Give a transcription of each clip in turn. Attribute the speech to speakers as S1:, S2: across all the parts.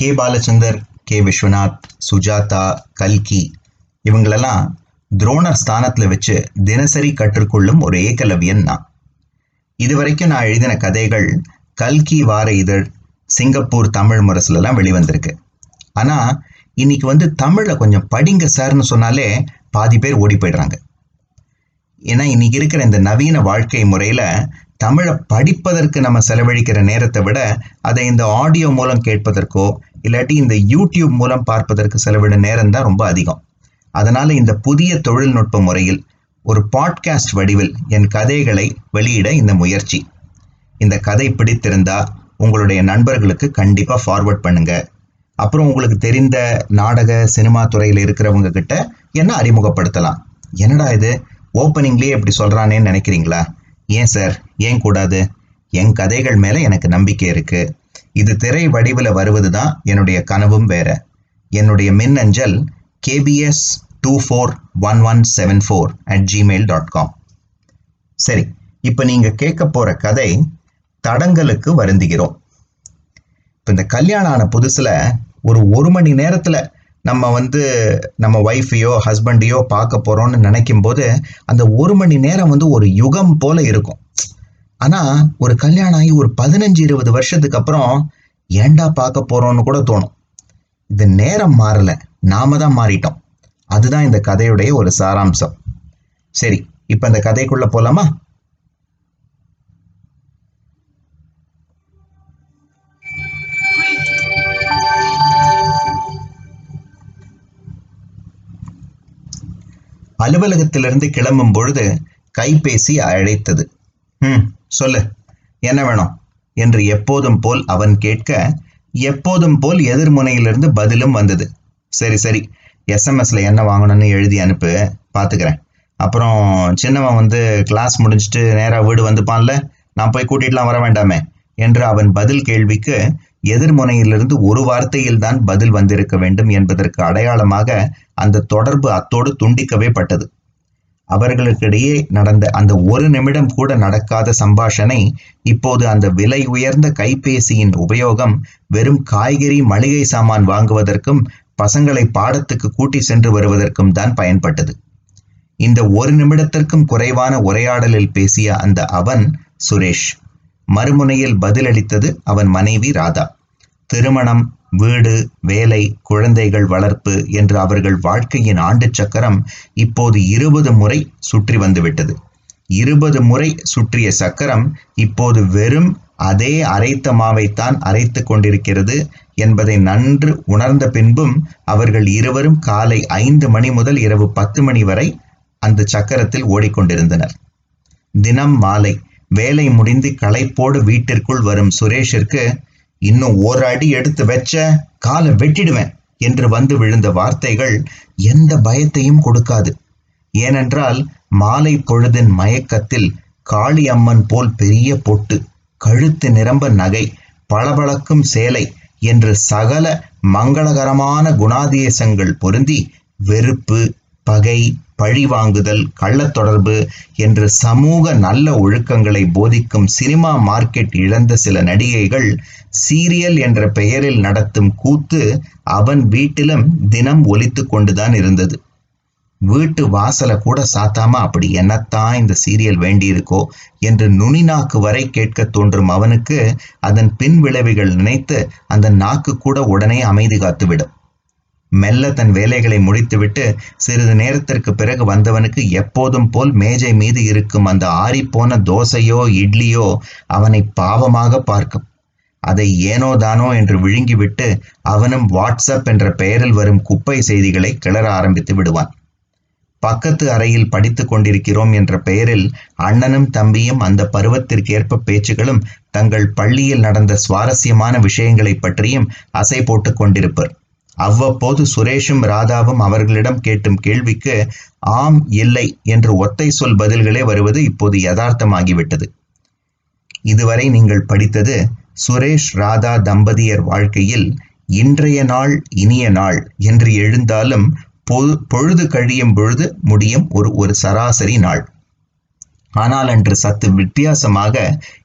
S1: K Balachander K Viswanath Sujatha கல்கி இவங்களெல்லாம் துரோணர் ஸ்தானத்தில் வச்சு தினசரி கற்றுக்கொள்ளும் ஒரு ஏகலவியன் நான். இதுவரைக்கும் நான் எழுதின கதைகள் கல்கி வார இதழ் சிங்கப்பூர் தமிழ் முரசுலலாம் வெளிவந்திருக்கு. ஆனால் இன்னைக்கு வந்து தமிழில் கொஞ்சம் படிங்க சார்னு சொன்னாலே பாதி பேர் ஓடி போயிடுறாங்க. ஏன்னா இன்னைக்கு இருக்கிற இந்த நவீன வாழ்க்கை முறையில் தமிழை படிப்பதற்கு நம்ம செலவழிக்கிற நேரத்தை விட அதை இந்த ஆடியோ மூலம் கேட்பதற்கோ இல்லாட்டி இந்த யூடியூப் மூலம் பார்ப்பதற்கு செலவிட நேரம் தான் ரொம்ப அதிகம். அதனால இந்த புதிய தொழில்நுட்ப முறையில் ஒரு பாட்காஸ்ட் வடிவில் என் கதைகளை வெளியிட இந்த முயற்சி. இந்த கதை பிடித்திருந்தா உங்களுடைய நண்பர்களுக்கு கண்டிப்பாக ஃபார்வர்ட் பண்ணுங்க. அப்புறம் உங்களுக்கு தெரிந்த நாடக சினிமா துறையில் இருக்கிறவங்க கிட்ட என்ன அறிமுகப்படுத்தலாம்? என்னடா இது? ஓப்பனிங்லேயே இப்படி சொல்கிறானேன்னு நினைக்கிறீங்களா? ஏன் சார்? ஏன் கூடாது? என் கதைகள் மேலே எனக்கு நம்பிக்கை இருக்குது இது திரை வடிவில் வருவது தான் என்னுடைய கனவும் வேற. என்னுடைய மின்னஞ்சல் KPS two four one one seven four at Gmail dot com சரி இப்போ நீங்கள் கேட்க போகிற கதை தடங்கலுக்கு வருந்துகிறோம். இப்போ இந்த கல்யாணம் ஆன புதுசில் ஒரு ஒரு மணி நேரத்தில் நம்ம வந்து நம்ம ஒய்ஃபையோ ஹஸ்பண்டையோ பார்க்க போகிறோம்னு நினைக்கும் போது அந்த ஒரு மணி நேரம் வந்து ஒரு யுகம் போல இருக்கும். ஆனால் ஒரு கல்யாணம் ஆகி ஒரு பதினஞ்சு இருபது வருஷத்துக்கு அப்புறம் ஏண்டா பார்க்க போறோம்னு கூட தோணும். இது நேரம் மாறல. நாம தான் மாறிட்டோம். அதுதான் இந்த கதையுடைய ஒரு சாராம்சம். சரி இப்போ இந்த கதைக்குள்ள போலாமா? அலுவலகத்திலிருந்து கிளம்பும் பொழுது கைபேசி அழைத்தது. ம் சொல்லு. என்ன வேணும்? என்று எப்போதும் போல் அவன் கேட்க எப்போதும் போல் எதிர்முனையிலிருந்து பதிலும் வந்தது. சரி சரி. எஸ்எம்எஸ்ல என்ன வாங்கணும்னு எழுதி அனுப்பு பார்த்துக்கிறேன் அப்புறம் சின்னவன் வந்து கிளாஸ் முடிஞ்சிட்டு நேராக வீடு வந்துப்பான்ல நான் போய் கூட்டிகிட்டுலாம் வர வேண்டாமே என்று அவன் பதில் கேள்விக்கு எதிர்முனையிலிருந்து ஒரு வார்த்தையில் தான் பதில் வந்திருக்க வேண்டும் என்பதற்கு அடையாளமாக அந்த தொடர்பு அத்தோடு துண்டிக்கவே பட்டது. அவர்களுக்கிடையே நடந்த அந்த ஒரு நிமிடம் கூட நடக்காத சம்பாஷணை இப்போது அந்த விலை உயர்ந்த கைபேசியின் உபயோகம் வெறும் காய்கறி மளிகை சாமான் வாங்குவதற்கும் பசங்களை பாடத்துக்கு கூட்டி சென்று வருவதற்கும் தான் பயன்பட்டது. இந்த ஒரு நிமிடத்திற்கும் குறைவான உரையாடலில் பேசிய அந்த அவன் சுரேஷ் மறுமுனையில் பதிலளித்தது அவன் மனைவி ராதா. திருமணம் வீடு வேலை குழந்தைகள் வளர்ப்பு என்று அவர்கள் வாழ்க்கையின் ஆண்டு சக்கரம் இப்போது இருபது முறை சுற்றி வந்துவிட்டது. இருபது முறை சுற்றிய சக்கரம் இப்போது வெறும் அதே அரைத்த மாவைத்தான் அரைத்து கொண்டிருக்கிறது என்பதை நன்று உணர்ந்த பின்பும் அவர்கள் இருவரும் காலை ஐந்து மணி முதல் இரவு பத்து மணி வரை அந்த சக்கரத்தில் ஓடிக்கொண்டிருந்தனர். தினம் மாலை வேலை முடிந்து களைப்போடு வீட்டிற்குள் வரும் சுரேஷிற்கு இன்னும் ஒரு அடி எடுத்து வச்ச காலை வெட்டிடுவேன் என்று வந்து விழுந்த வார்த்தைகள் எந்த பயத்தையும் கொடுக்காது. ஏனென்றால் மாலை பொழுதின் மயக்கத்தில் காளியம்மன் போல் பெரிய பொட்டு கழுத்து நிரம்ப நகை பளபளக்கும் சேலை என்று சகல மங்களகரமான குணாதேசங்கள் பொருந்தி வெறுப்பு பகை பழி வாங்குதல் கள்ளத் தொடர்பு என்று சமூக நல்ல ஒழுக்கங்களை போதிக்கும் சினிமா மார்க்கெட் இழந்த சில நடிகைகள் சீரியல் என்ற பெயரில் நடத்தும் கூத்து அவன் வீட்டிலும் தினம் ஒலித்து கொண்டுதான் இருந்தது. வீட்டு வாசலை கூட சாத்தாம அப்படி என்னத்தான் இந்த சீரியல் வேண்டியிருக்கோ என்று நுனிநாக்கு வரை கேட்க தோன்றும் அவனுக்கு அதன் பின் விளைவுகள் நினைத்து அந்த நாக்கு கூட உடனே அமைதி காத்துவிடும். மெல்ல தன் வேலைகளை முடித்துவிட்டு சிறிது நேரத்திற்கு பிறகு வந்தவனுக்கு எப்போதும் போல் மேஜை மீது இருக்கும் அந்த ஆறிப்போன தோசையோ இட்லியோ அவனை பாவமாக பார்க்கும். அதை ஏனோ தானோ என்று விழுங்கிவிட்டு அவனும் வாட்ஸ்அப் என்ற பெயரில் வரும் குப்பை செய்திகளை கிளற ஆரம்பித்து விடுவான். பக்கத்து அறையில் படித்துக் கொண்டிருக்கிறோம் என்ற பெயரில் அண்ணனும் தம்பியும் அந்த பருவத்திற்கேற்ப பேச்சுகளும் தங்கள் பள்ளியில் நடந்த சுவாரஸ்யமான விஷயங்களை பற்றியும் அசை போட்டு கொண்டிருப்பர். அவ்வப்போது சுரேஷும் ராதாவும் அவர்களிடம் கேட்டும் கேள்விக்கு ஆம் இல்லை என்று ஒத்தை சொல் பதில்களே வருவது இப்போது யதார்த்தமாகிவிட்டது. இதுவரை நீங்கள் படித்தது சுரேஷ் ராதா தம்பதியர் வாழ்க்கையில் இன்றைய நாள் இனிய நாள் என்று எழுந்தாலும் பொ- பொழுது கழியும் பொழுது முடியும் ஒரு ஒரு சராசரி நாள். ஆனால் அன்று சத்து வித்தியாசமாக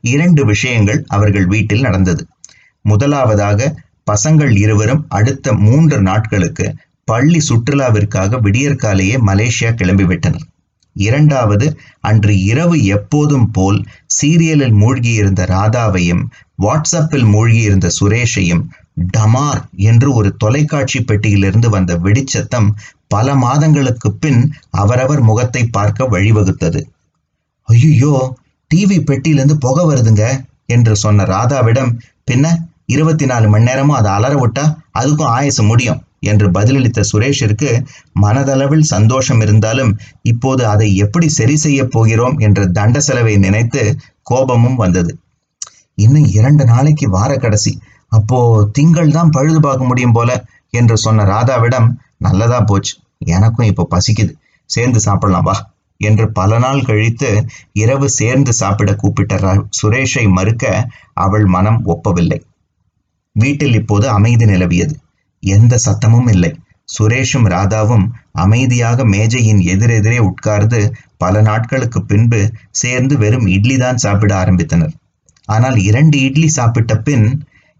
S1: இரண்டு விஷயங்கள் அவர்கள் வீட்டில் நடந்தது. முதலாவதாக பசங்கள் இருவரும் அடுத்த மூன்று நாட்களுக்கு பள்ளி சுற்றுலாவிற்காக விடியற்காலையே மலேசியா கிளம்பிவிட்டனர். இரண்டாவது அன்று இரவு எப்போதும் போல் சீரியலில் மூழ்கியிருந்த ராதாவையும் வாட்ஸ்அப்பில் மூழ்கியிருந்த சுரேஷையும் டமார் என்று ஒரு தொலைக்காட்சி பெட்டியிலிருந்து வந்த வெடிச்சத்தம் பல மாதங்களுக்கு பின் அவரவர் முகத்தை பார்க்க வழிவகுத்தது. ஐயோ டிவி பெட்டியிலிருந்து புகை வருதுங்க என்று சொன்ன ராதாவிடம் பின்ன இருபத்தி நாலு மணி நேரமும் அதை அலற விட்டா அதுக்கும் ஆயுசு முடியும் என்று பதிலளித்த சுரேஷிற்கு மனதளவில் சந்தோஷம் இருந்தாலும் இப்போது அதை எப்படி சரி செய்ய போகிறோம் என்ற தண்ட செலவை நினைத்து கோபமும் வந்தது. இன்னும் இரண்டு நாளைக்கு வார கடைசி. அப்போ திங்கள் தான் பழுது பார்க்க முடியும் போல என்று சொன்ன ராதாவிடம் நல்லதா போச்சு. எனக்கும் இப்போ பசிக்குது. சேர்ந்து சாப்பிடலாம் வா என்று பல நாள் கழித்து இரவு சேர்ந்து சாப்பிட கூப்பிட்ட சுரேஷை மறுக்க அவள் மனம் ஒப்பவில்லை. வீட்டில் இப்போது அமைதி நிலவியது. எந்த சத்தமும் இல்லை. சுரேஷும் ராதாவும் அமைதியாக மேஜையின் எதிரெதிரே உட்கார்ந்து பல நாட்களுக்கு பின்பு சேர்ந்து வெறும் இட்லி தான் சாப்பிட ஆரம்பித்தனர். ஆனால் இரண்டு இட்லி சாப்பிட்ட பின்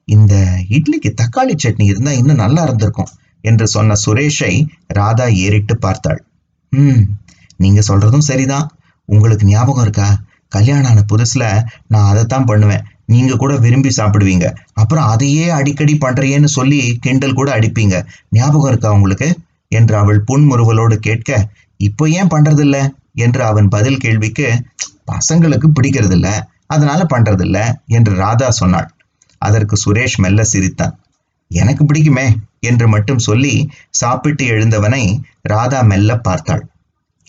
S1: இந்த இட்லிக்கு தக்காளி சட்னி இருந்தா இன்னும் நல்லா இருந்திருக்கும் என்று சொன்ன சுரேஷை ராதா ஏறிட்டு பார்த்தாள். ம் நீங்கள் சொல்றதும் சரிதான். உங்களுக்கு ஞாபகம் இருக்கா? கல்யாணம் ஆன புதுசுல நான் அதைத்தான் பண்ணுவேன். நீங்க கூட விரும்பி சாப்பிடுவீங்க. அப்புறம் அதையே அடிக்கடி பண்றியேன்னு சொல்லி கிண்டல் கூட அடிப்பீங்க. ஞாபகம் இருக்கா உங்களுக்கு? என்று அவள் புன்முறுவலோடு கேட்க இப்போ ஏன் பண்றதில்ல? என்று அவன் பதில் கேள்விக்கு பசங்களுக்கு பிடிக்கிறதில்ல. அதனால பண்றதில்ல என்று ராதா சொன்னாள். அதற்கு சுரேஷ் மெல்ல சிரித்தான். எனக்கு பிடிக்குமே என்று மட்டும் சொல்லி சாப்பிட்டு எழுந்தவனை ராதா மெல்ல பார்த்தாள்.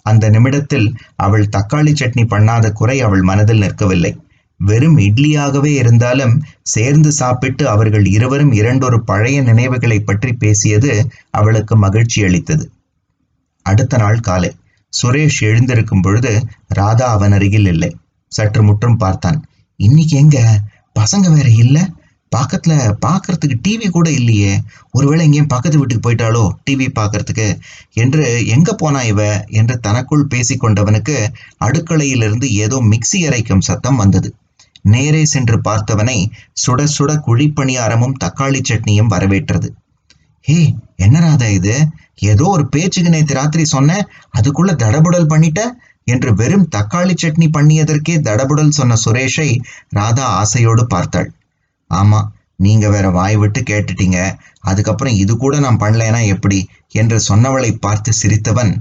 S1: அந்த நிமிடத்தில் அவள் தக்காளி சட்னி பண்ணாத குறை அவள் மனதில் நிற்கவில்லை. வெறும் இட்லியாகவே இருந்தாலும் சேர்ந்து சாப்பிட்டு அவர்கள் இருவரும் இரண்டொரு பழைய நினைவுகளை பற்றி பேசியது அவளுக்கு மகிழ்ச்சி அளித்தது. அடுத்த நாள் காலை சுரேஷ் எழுந்திருக்கும் பொழுது ராதா அவன் அருகில் இல்லை. சற்று முற்றும் பார்த்தான். இன்னைக்கு எங்க? பசங்க வேற இல்ல? பக்கத்துல பாக்குறதுக்கு டிவி கூட இல்லையே. ஒருவேளை எங்கேயும் பக்கத்து வீட்டுக்கு போயிட்டாலோ? டிவி பார்க்கறதுக்கு என்று எங்க போனா இவ? என்று தனக்குள் பேசிக்கொண்டவனுக்கு அடுக்களையிலிருந்து ஏதோ மிக்சி அரைக்கும் சத்தம் வந்தது. நேரே சென்று பார்த்தவனை சுட சுட குழிப்பணியாரமும் தக்காளி சட்னியும் வரவேற்றது. ஹே என்ன ராதா இது? ஏதோ ஒரு பேச்சுக்கு நேற்று ராத்திரி சொன்ன அதுக்குள்ள தடபுடல் பண்ணிட்ட? என்று வெறும் தக்காளி சட்னி பண்ணியதற்கே தடபுடல் சொன்ன சுரேஷை ராதா ஆசையோடு பார்த்தாள். ஆமா நீங்க வேற வாய் விட்டு கேட்டுட்டீங்க. அதுக்கப்புறம் இது கூட நான் பண்ணலைன்னா எப்படி? என்று சொன்னவளை பார்த்து சிரித்தவன்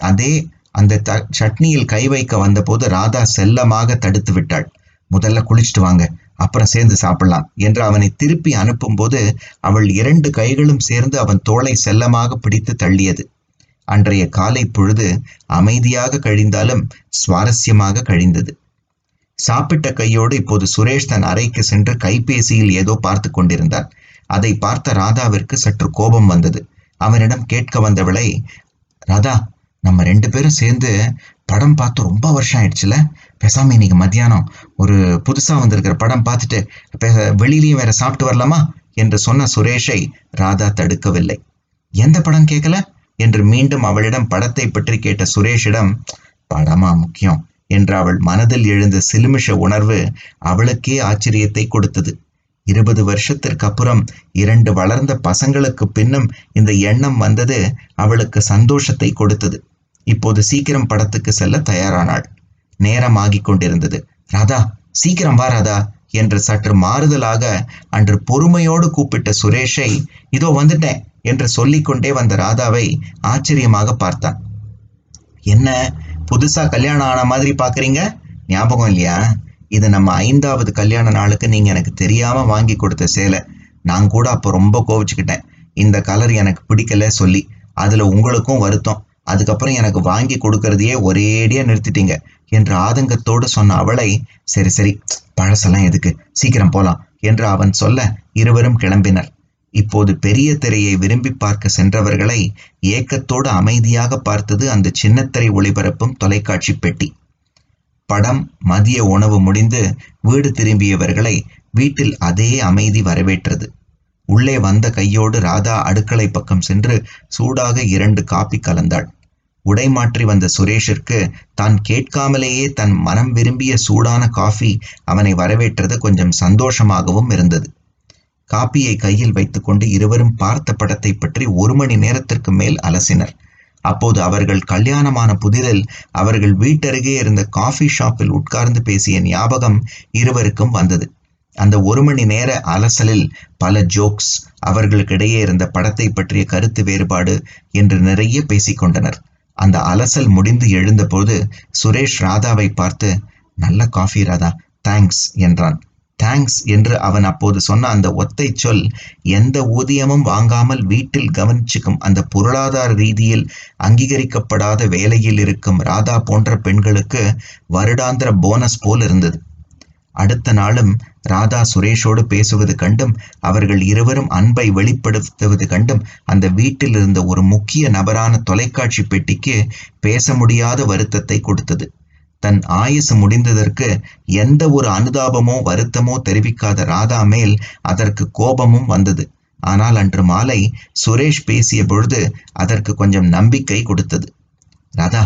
S1: அதே அந்த த சட்னியில் கை வைக்க வந்தபோது ராதா செல்லமாக தடுத்து விட்டாள். முதல்ல குளிச்சுட்டு வாங்க அப்புறம் சேர்ந்து சாப்பிடலாம் என்று அவனை திருப்பி அனுப்பும்போது அவள் இரண்டு கைகளும் சேர்ந்து அவன் தோளை செல்லமாக பிடித்து தள்ளியது. அன்றைய காலை பொழுது அமைதியாக கழிந்தாலும் சுவாரஸ்யமாக கழிந்தது. சாப்பிட்ட கையோடு இப்போது சுரேஷ் தன் அறைக்கு சென்று கைபேசியில் ஏதோ பார்த்து கொண்டிருந்தான் அதை பார்த்த ராதாவிற்கு சற்று கோபம் வந்தது. அவனிடம் கேட்க வந்தவளை ராதா நம்ம ரெண்டு பேரும் சேர்ந்து படம் பார்த்து ரொம்ப வருஷம் ஆயிடுச்சுல? பேசாமல் இன்னைக்கு மத்தியானம் ஒரு புதுசா வந்திருக்கிற படம் பார்த்துட்டு வெளியிலையும் வேற சாப்பிட்டு வரலாமா? என்று சொன்ன சுரேஷை ராதா தடுக்கவில்லை. எந்த படம் கேட்கல? என்று மீண்டும் அவளிடம் படத்தை பற்றி கேட்ட சுரேஷிடம் படமா முக்கியம் என்று அவள் மனதில் எழுந்த சிலுமிஷ உணர்வு அவளுக்கே ஆச்சரியத்தை கொடுத்தது. இருபது வருஷத்திற்கு அப்புறம் இரண்டு வளர்ந்த பசங்களுக்கு பின்னும் இந்த எண்ணம் வந்தது அவளுக்கு சந்தோஷத்தை கொடுத்தது. இப்போது சீக்கிரம் படத்துக்கு செல்ல தயாரானாள். நேரம் ஆகிக் கொண்டிருந்தது. ராதா சீக்கிரம் வா ராதா என்று சற்று மாறுதலாக அன்று பொறுமையோடு கூப்பிட்ட சுரேஷை இதோ வந்துட்டேன் என்று சொல்லிக்கொண்டே வந்த ராதாவை ஆச்சரியமாக பார்த்தான். என்ன புதுசா கல்யாணம் ஆன மாதிரி பாக்குறீங்க? ஞாபகம் இல்லையா? இது நம்ம ஐந்தாவது கல்யாண நாளுக்கு நீங்க எனக்கு தெரியாம வாங்கி கொடுத்த சேலை. நான் கூட அப்போ ரொம்ப கோவிச்சுக்கிட்டேன். இந்த கலர் எனக்கு பிடிக்கல சொல்லி அதுல உங்களுக்கும் வருத்தம். அதுக்கப்புறம் எனக்கு வாங்கி கொடுக்கறதையே ஒரேடியாக நிறுத்திட்டீங்க என்று ஆதங்கத்தோடு சொன்ன அவளை சரி சரி பழசெல்லாம் எதுக்கு? சீக்கிரம் போலாம் என்று அவன் சொல்ல இருவரும் கிளம்பினர். இப்போது பெரிய திரையை விரும்பி பார்க்க சென்றவர்களை ஏக்கத்தோடு அமைதியாக பார்த்தது அந்த சின்னத்திரை ஒளிபரப்பும் தொலைக்காட்சி பெட்டி. படம் மதிய உணவு முடிந்து வீடு திரும்பியவர்களை வீட்டில் அதே அமைதி வரவேற்றது. உள்ளே வந்த கையோடு ராதா அடுக்களை பக்கம் சென்று சூடாக இரண்டு காப்பி கலந்தாள். உடை மாற்றி வந்த சுரேஷிற்கு தான் கேட்காமலேயே தன் மனம் விரும்பிய சூடான காஃபி அவனை வரவேற்றது கொஞ்சம் சந்தோஷமாகவும் இருந்தது. காப்பியை கையில் வைத்துக்கொண்டு இருவரும் பார்த்த படத்தை பற்றி ஒரு மணி நேரத்திற்கு மேல் அலசினர். அப்போது அவர்கள் கல்யாணமான புதிரில் அவர்கள் வீட்டருகே இருந்த காஃபி ஷாப்பில் உட்கார்ந்து பேசிய ஞாபகம் இருவருக்கும் வந்தது. அந்த ஒரு மணி நேர அலசலில் பல ஜோக்ஸ் அவர்களுக்கிடையே இருந்த படத்தை பற்றிய கருத்து வேறுபாடு என்று நிறைய பேசிக்கொண்டனர். அந்த அலசல் முடிந்து எழுந்தபோது சுரேஷ் ராதாவை பார்த்து நல்ல காஃபி ராதா தேங்க்ஸ் என்றான். தேங்க்ஸ் என்று அவன் அப்போது சொன்ன அந்த ஒத்தை சொல் எந்த ஊதியமும் வாங்காமல் வீட்டில் கவனிச்சுக்கும் அந்த பொருளாதார ரீதியில் அங்கீகரிக்கப்படாத வேலையில் இருக்கும் ராதா போன்ற பெண்களுக்கு வருடாந்திர போனஸ் போல் இருந்தது. அடுத்த நாளும் ராதா சுரேஷோடு பேசுவது கண்டும் அவர்கள் இருவரும் அன்பை வெளிப்படுத்துவது கண்டும் அந்த வீட்டில் இருந்த ஒரு முக்கிய நபரான தொலைக்காட்சி பெட்டிக்கு பேச முடியாத வருத்தத்தை கொடுத்தது. தன் ஆயுசு முடிந்ததற்கு எந்த ஒரு அனுதாபமோ வருத்தமோ தெரிவிக்காத ராதா மேல் அதற்கு கோபமும் வந்தது. ஆனால் அன்று மாலை சுரேஷ் பேசிய பொழுது அதற்கு கொஞ்சம் நம்பிக்கை கொடுத்தது. ராதா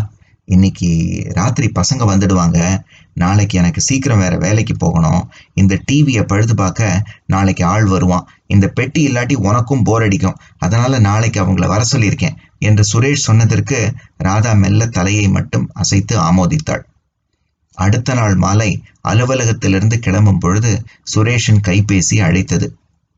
S1: இன்னைக்கு ராத்திரி பசங்க வந்துடுவாங்க. நாளைக்கு எனக்கு சீக்கிரம் வேற வேலைக்கு போகணும். இந்த டிவியை பழுது பார்க்க நாளைக்கு ஆள் வருவான். இந்த பெட்டி இல்லாட்டி உனக்கும் போர் அடிக்கும். அதனால நாளைக்கு அவங்கள வர சொல்லியிருக்கேன் என்று சுரேஷ் சொன்னதற்கு ராதா மெல்ல தலையை மட்டும் அசைத்து ஆமோதித்தாள். அடுத்த நாள் மாலை அலுவலகத்திலிருந்து கிளம்பும் பொழுது சுரேஷின் கைபேசி அழைத்தது.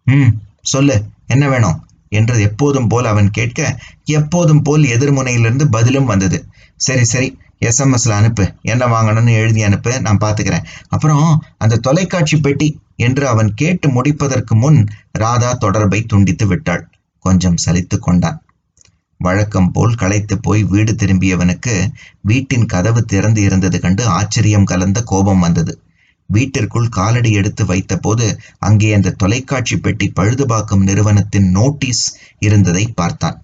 S1: ம் சொல்லு என்ன வேணும்? என்று எப்போதும் போல் அவன் கேட்க எப்போதும் போல் எதிர்முனையிலிருந்து பதிலும் வந்தது. சரி சரி. எஸ்எம்எஸ்ல அனுப்பு. என்ன வாங்கணும்னு எழுதி அனுப்பு. நான் பார்த்துக்கிறேன் அப்புறம் அந்த தொலைக்காட்சி பெட்டி என்று அவன் கேட்டு முடிப்பதற்கு முன் ராதா தொடர்பை துண்டித்து விட்டாள். கொஞ்சம் சலித்து கொண்டான். வழக்கம் போல் களைத்து போய் வீடு திரும்பியவனுக்கு வீட்டின் கதவு திறந்து இருந்தது கண்டு ஆச்சரியம் கலந்த கோபம் வந்தது. வீட்டிற்குள் காலடி எடுத்து வைத்தபோது அங்கே அந்த தொலைக்காட்சி பெட்டி பழுதுபாக்கும் நிறுவனத்தின் நோட்டீஸ் இருந்ததை பார்த்தான்.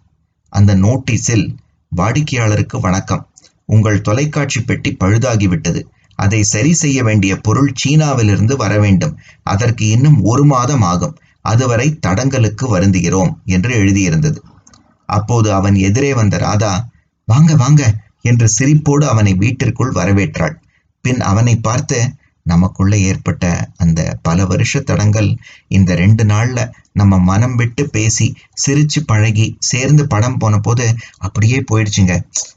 S1: அந்த நோட்டீஸில் வாடிக்கையாளருக்கு வணக்கம். உங்கள் தொலைக்காட்சி பெட்டி பழுதாகிவிட்டது. அதை சரி செய்ய வேண்டிய பொருள் சீனாவிலிருந்து வர வேண்டும். அதற்கு இன்னும் ஒரு மாதம் ஆகும். அதுவரை தடங்களுக்கு வருந்துகிறோம் என்று எழுதியிருந்தது. அப்போது அவன் எதிரே வந்த ராதா வாங்க வாங்க என்று சிரிப்போடு அவனை வீட்டிற்குள் வரவேற்றாள். பின் அவனை பார்த்து நமக்குள்ள ஏற்பட்ட அந்த பல வருஷ தடங்கள் இந்த ரெண்டு நாள்ல நம்ம மனம் விட்டு பேசி சிரிச்சு பழகி சேர்ந்து படம் போன போது அப்படியே போயிடுச்சுங்க.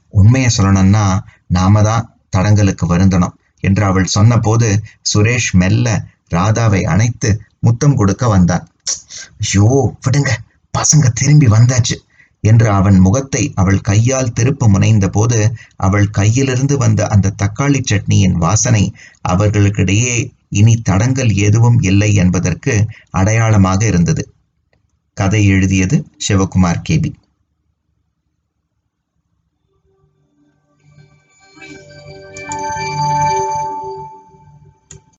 S1: உண்மையை சொல்லணும்னா நாம தான் தடங்களுக்கு வருந்தணும் என்று அவள் சொன்னபோது சுரேஷ் மெல்ல ராதாவை அணைத்து முத்தம் கொடுக்க வந்தான். ஐயோ விடுங்க பசங்க திரும்பி வந்தாச்சு. என்று அவன் முகத்தை அவள் கையால் திருப்ப முனைந்த போது அவள் கையிலிருந்து வந்த அந்த தக்காளி சட்னியின் வாசனை அவர்களுக்கிடையே இனி தடங்கள் எதுவும் இல்லை என்பதற்கு அடையாளமாக இருந்தது. கதை எழுதியது சிவகுமார் கேபி